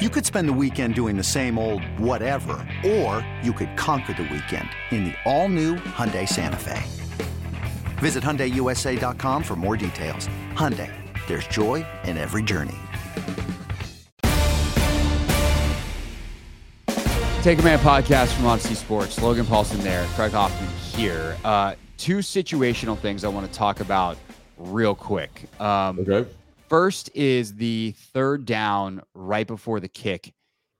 You could spend the weekend doing the same old whatever, or you could conquer the weekend in the all-new Hyundai Santa Fe. Visit HyundaiUSA.com for more details. Hyundai, there's joy in every journey. Take Command podcast from Audacy Sports. Logan Paulson there, Craig Hoffman here. Uh, two situational things I want to talk about real quick. Um, Okay. First is the third down right before the kick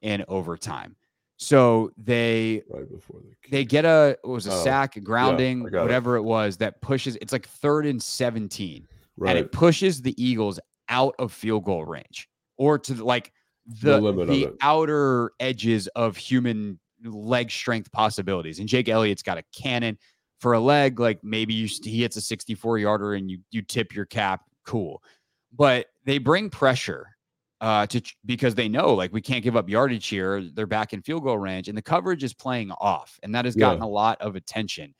in overtime. So they Right before the kick. they get a what was a Oh, sack, a grounding, I got it. whatever it was that pushes. It's like third and seventeen, right. and it pushes the Eagles out of field goal range or to like the The the outer edges of human leg strength possibilities. And Jake Elliott's got a cannon for a leg. Like maybe you he hits a 64 yarder and you you tip your cap. Cool, but they bring pressure uh, to because they know like we can't give up yardage here. They're back in field goal range, and the coverage is playing off, and that has Yeah. gotten a lot of attention.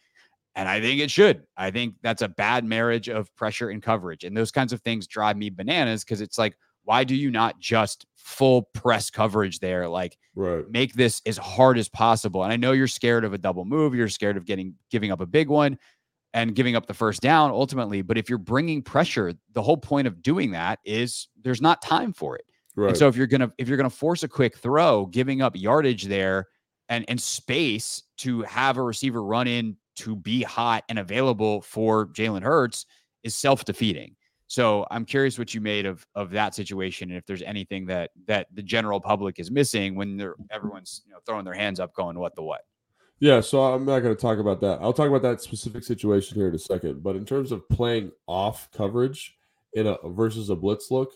And I think it should. I think that's a bad marriage of pressure and coverage, and those kinds of things drive me bananas because it's like, why do you not just full press coverage there? Like right. make this as hard as possible. And I know you're scared of a double move, you're scared of getting giving up a big one and giving up the first down ultimately. But if you're bringing pressure, the whole point of doing that is there's not time for it. Right. And so if you're gonna if you're gonna force a quick throw, giving up yardage there and and space to have a receiver run in to be hot and available for Jalen Hurts is self defeating. So I'm curious what you made of of that situation and if there's anything that that the general public is missing when they're everyone's you know throwing their hands up going what the what. Yeah, so I'm not going to talk about that. I'll talk about that specific situation here in a second. But in terms of playing off coverage in a versus a blitz look,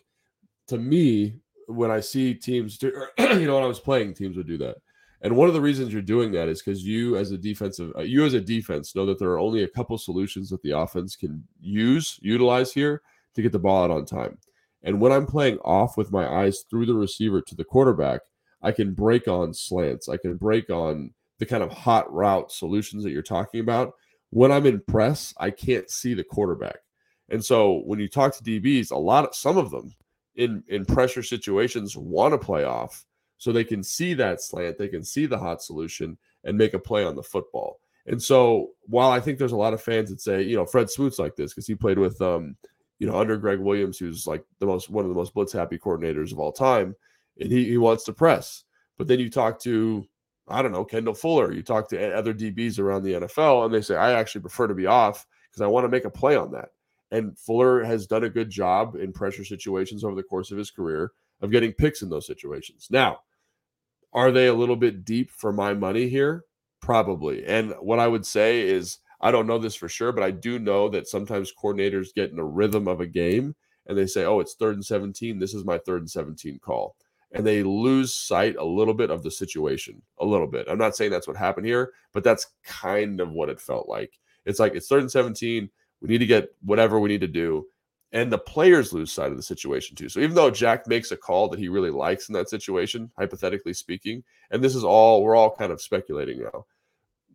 to me, when I see teams do, you know, when I was playing, teams would do that. And one of the reasons you're doing that is because you, as a defensive, uh, you as a defense, know that there are only a couple solutions that the offense can use, utilize here to get the ball out on time. And when I'm playing off with my eyes through the receiver to the quarterback, I can break on slants. I can break on the kind of hot route solutions that you're talking about. When I'm in press, I can't see the quarterback. And so when you talk to DBs, a lot of some of them in in pressure situations want to play off so they can see that slant, they can see the hot solution and make a play on the football. And so while I think there's a lot of fans that say, you know, Fred Smoot's like this because he played with um, you know, under Gregg Williams, who's like the most one of the most blitz happy coordinators of all time, and he, he wants to press. But then you talk to I don't know, Kendall Fuller. You talk to other DBs around the NFL, and they say, I actually prefer to be off because I want to make a play on that. And Fuller has done a good job in pressure situations over the course of his career of getting picks in those situations. Now, are they a little bit deep for my money here? Probably. And what I would say is, I don't know this for sure, but I do know that sometimes coordinators get in a rhythm of a game and they say, oh, it's third and 17. This is my third and 17 call and they lose sight a little bit of the situation, a little bit. I'm not saying that's what happened here, but that's kind of what it felt like. It's like it's third and 17. We need to get whatever we need to do. and the players lose sight of the situation too. So even though Jack makes a call that he really likes in that situation, hypothetically speaking, and this is all we're all kind of speculating now,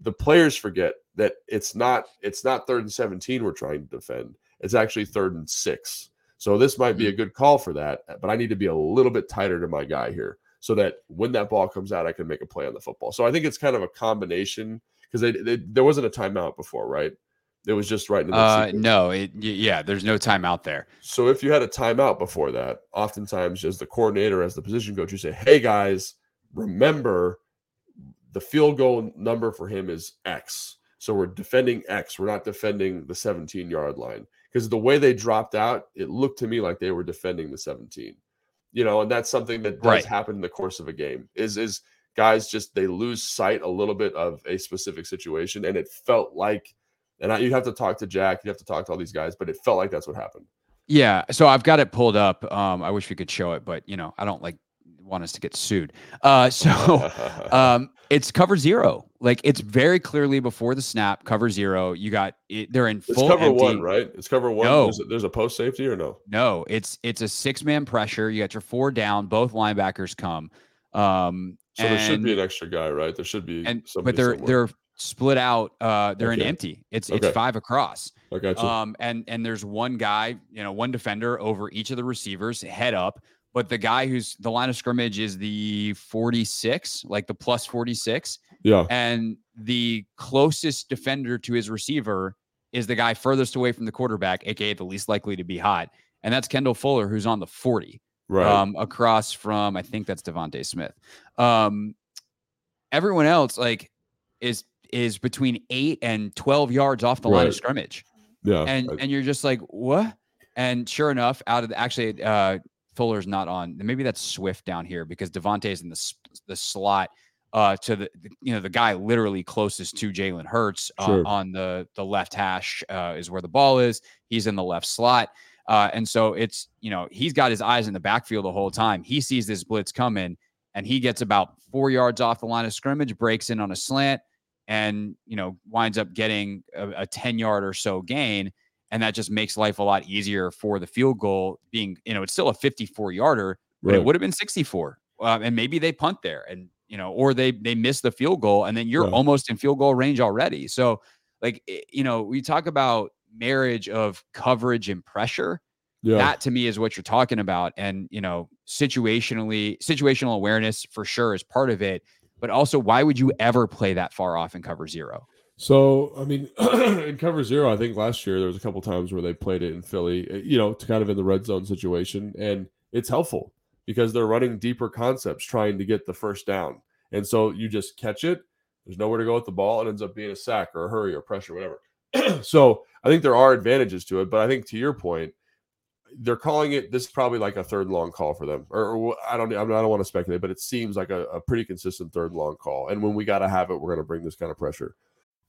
the players forget that it's not it's not third and 17 we're trying to defend. It's actually third and six. So this might be a good call for that, but I need to be a little bit tighter to my guy here so that when that ball comes out, I can make a play on the football. So I think it's kind of a combination because there wasn't a timeout before, right? It was just right in the uh, no, it, yeah, there's no timeout there. So if you had a timeout before that, oftentimes as the coordinator, as the position coach, you say, "Hey guys, remember the field goal number for him is X. So we're defending X. We're not defending the 17 yard line because the way they dropped out, it looked to me like they were defending the 17. You know, and that's something that does right. happen in the course of a game. Is is guys just they lose sight a little bit of a specific situation, and it felt like and I, you'd have to talk to Jack, you have to talk to all these guys, but it felt like that's what happened. Yeah. So I've got it pulled up. Um, I wish we could show it, but you know, I don't like want us to get sued. Uh, so um, it's cover zero. Like it's very clearly before the snap, cover zero. You got it, they're in it's full cover empty. one, right? It's cover one. No. There's a, there's a post safety or no? No, it's it's a six man pressure. You got your four down. Both linebackers come. Um, so there should be an extra guy, right? There should be, and but they're somewhere. they're split out. Uh, they're Okay. in empty. It's Okay. it's five across. I got you. Um, and and there's one guy, you know, one defender over each of the receivers, head up. But the guy who's the line of scrimmage is the 46, like the plus 46, yeah. and the closest defender to his receiver is the guy furthest away from the quarterback, aka the least likely to be hot, and that's Kendall Fuller, who's on the 40 Right. um, across from I think that's DeVonta Smith. Um, everyone else like is is between eight and twelve yards off the line of scrimmage, yeah. and I- and you're just like what? And sure enough, out of the, actually uh, Fuller's not on. Maybe that's Swift down here because DeVonta's in the the slot. Uh, to the, you know the guy literally closest to Jalen Hurts uh, Sure. on the the left hash uh, is where the ball is. He's in the left slot. Uh, and so it's, you know, he's got his eyes in the backfield the whole time. He sees this blitz coming and he gets about four yards off the line of scrimmage, breaks in on a slant, and, you know, winds up getting a, a 10 yard or so gain. And that just makes life a lot easier for the field goal being, you know, it's still a 54 yarder, but it would have been 64. Um, and maybe they punt there and, you know, or they they miss the field goal and then you're Yeah. almost in field goal range already. So, like, you know, we talk about marriage of coverage and pressure yeah. that to me is what you're talking about and you know situationally situational awareness for sure is part of it but also why would you ever play that far off in cover zero So, I mean, in cover zero, I think last year there was a couple times where they played it in Philly, uh, you know, to kind of in the red zone situation, and it's helpful because they're running deeper concepts trying to get the first down, and so you just catch it. There's nowhere to go with the ball. It ends up being a sack or a hurry or pressure, whatever. so I think there are advantages to it, but I think to your point, they're calling it. This is probably like a third long call for them, or, or I don't. I, I don't want to speculate, but it seems like a, a pretty consistent third long call. And when we got to have it, we're going to bring this kind of pressure.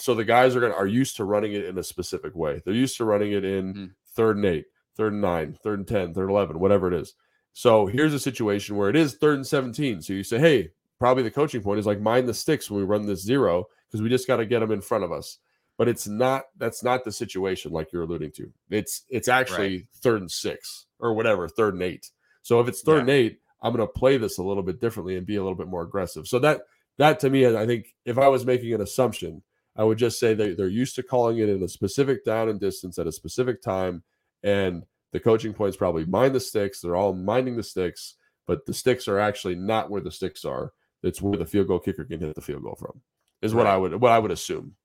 so the guys are going to are used to running it in a specific way. They're used to running it in Mhm. third and eight, third and nine, third and ten, third and 11, whatever it is. So here's a situation where it is third and 17. So you say, hey, probably the coaching point is like mind the sticks when we run this zero because we just got to get them in front of us. But it's not that's not the situation like you're alluding to. It's it's actually third and six or whatever, third and eight. So if it's third Yeah. and eight, I'm going to play this a little bit differently and be a little bit more aggressive. So that that to me, I think if I was making an assumption, I would just say they, they're used to calling it in a specific down and distance at a specific time, and The coaching points probably mind the sticks. They're all minding the sticks, but the sticks are actually not where the sticks are. It's where the field goal kicker can hit the field goal from. Is what I would what I would assume.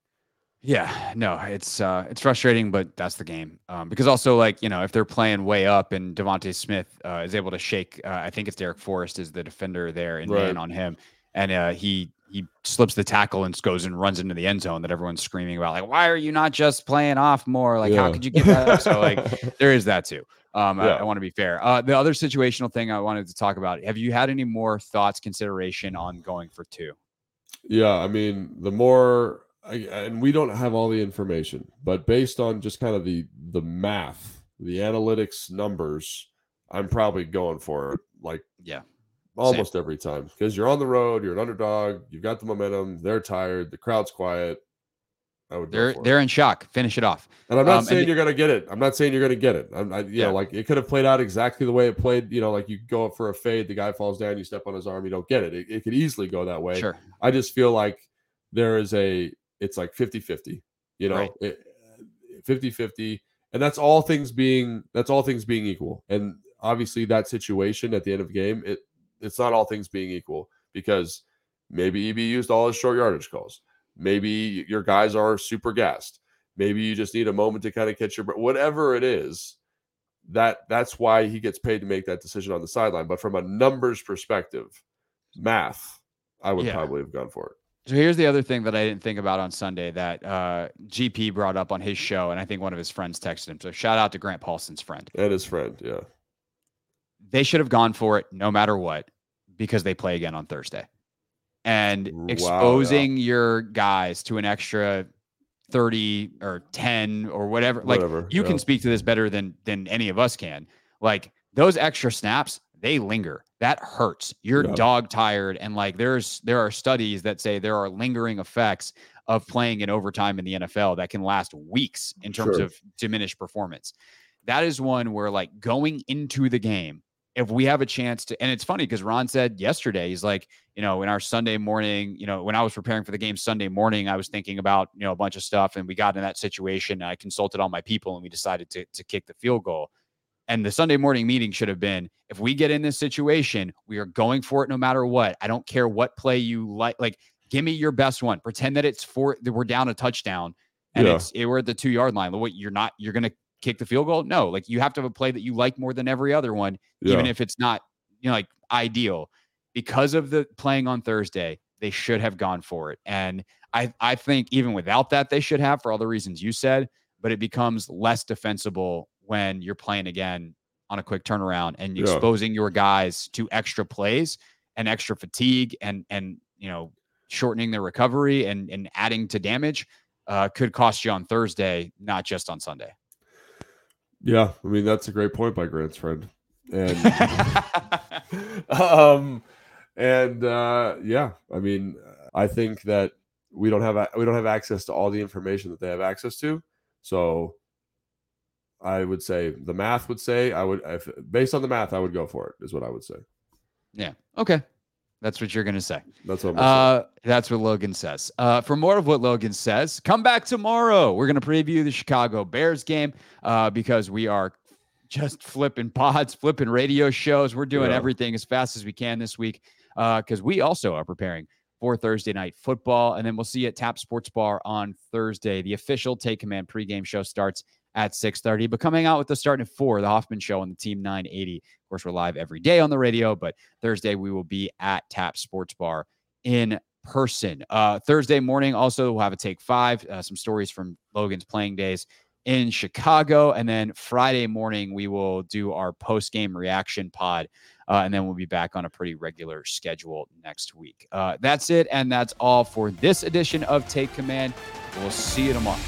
Yeah, no, it's uh it's frustrating, but that's the game. Um, because also like you know if they're playing way up and DeVonta Smith uh, is able to shake, uh, I think it's Darrick Forrest is the defender there and man on him, and uh, he he slips the tackle and goes and runs into the end zone that everyone's screaming about like why are you not just playing off more like how could you give that up? so like there is that too. Um, I, I want to be fair. Uh, the other situational thing I wanted to talk about. Have you had any more thoughts, consideration on going for two? Yeah, I mean, the more I, and we don't have all the information, but based on just kind of the the math, the analytics numbers, I'm probably going for it like Yeah. Almost every time because you're on the road, you're an underdog, you've got the momentum, they're tired, the crowd's quiet. I would They're they're in shock. Finish it off. And I'm not Um, saying you're gonna get it. I'm not saying you're gonna get it. I'm, I, you Yeah. know, like it could have played out exactly the way it played. You know, like you go up for a fade, the guy falls down, you step on his arm, you don't get it. It, it could easily go that way. Sure. I just feel like there is a, it's like 50 50, you know, Right. it, 50 50. And that's all things being, that's all things being equal. And obviously that situation at the end of the game, it, it's not all things being equal because maybe EB used all his short yardage calls. Maybe your guys are super gassed. Maybe you just need a moment to kind of catch your breath. Whatever it is, that that's why he gets paid to make that decision on the sideline. But from a numbers perspective, math, I would Yeah. probably have gone for it. So here's the other thing that I didn't think about on Sunday that uh, GP brought up on his show, and I think one of his friends texted him. So shout out to Grant Paulson's friend. And his friend, yeah. They should have gone for it no matter what because they play again on Thursday. And Wow, yeah. exposing your guys to an extra 30 or 10 or whatever, like Whatever. you yeah. can speak to this better than than any of us can. Like those extra snaps, they linger. That hurts. You're Yeah. dog tired, and like there's there are studies that say there are lingering effects of playing in overtime in the NFL that can last weeks in terms Sure. of diminished performance. That is one where like going into the game, if we have a chance to, and it's funny because Ron said yesterday, he's like, you know, in our Sunday morning, you know, when I was preparing for the game Sunday morning, I was thinking about, you know, a bunch of stuff and we got in that situation. And I consulted all my people and we decided to, to kick the field goal. And the Sunday morning meeting should have been if we get in this situation, we are going for it no matter what. I don't care what play you like. Like, give me your best one. Pretend that it's for that we're down a touchdown and Yeah. it's it, we're at the two yard line. What you're not, you're gonna kick the field goal? No, like you have to have a play that you like more than every other one, even if it's not, you know, like ideal. Because of the playing on Thursday, they should have gone for it. And I I think even without that, they should have for all the reasons you said, but it becomes less defensible when you're playing again on a quick turnaround and Yeah. exposing your guys to extra plays and extra fatigue and and you know shortening their recovery and and adding to damage uh, could cost you on Thursday, not just on Sunday. Yeah, I mean that's a great point by Grant's friend. And um and uh yeah, I mean I think that we don't have we don't have access to all the information that they have access to. So I would say the math would say I would if based on the math I would go for it is what I would say. yeah. Okay. That's what you're gonna say. That's what Uh, that's what Logan says. Uh, for more of what Logan says, come back tomorrow. We're going to preview the Chicago Bears game uh, because we are just flipping pods, flipping radio shows. We're doing Yeah. everything as fast as we can this week because we also are preparing for Thursday night football. And then we'll see you at Tap Sports Bar on Thursday. The official Take Command pregame show starts at 6.30, but coming out with the starting at 4, the Hoffman Show on the Team 980. Of course, we're live every day on the radio, but Thursday we will be at Tap Sports Bar in person. Uh, Thursday morning, also, we'll have a take five, uh, some stories from Logan's playing days in Chicago. And then Friday morning, we will do our post game reaction pod. Uh, and then we'll be back on a pretty regular schedule next week. Uh, that's it. And that's all for this edition of Take Command. We'll see you tomorrow.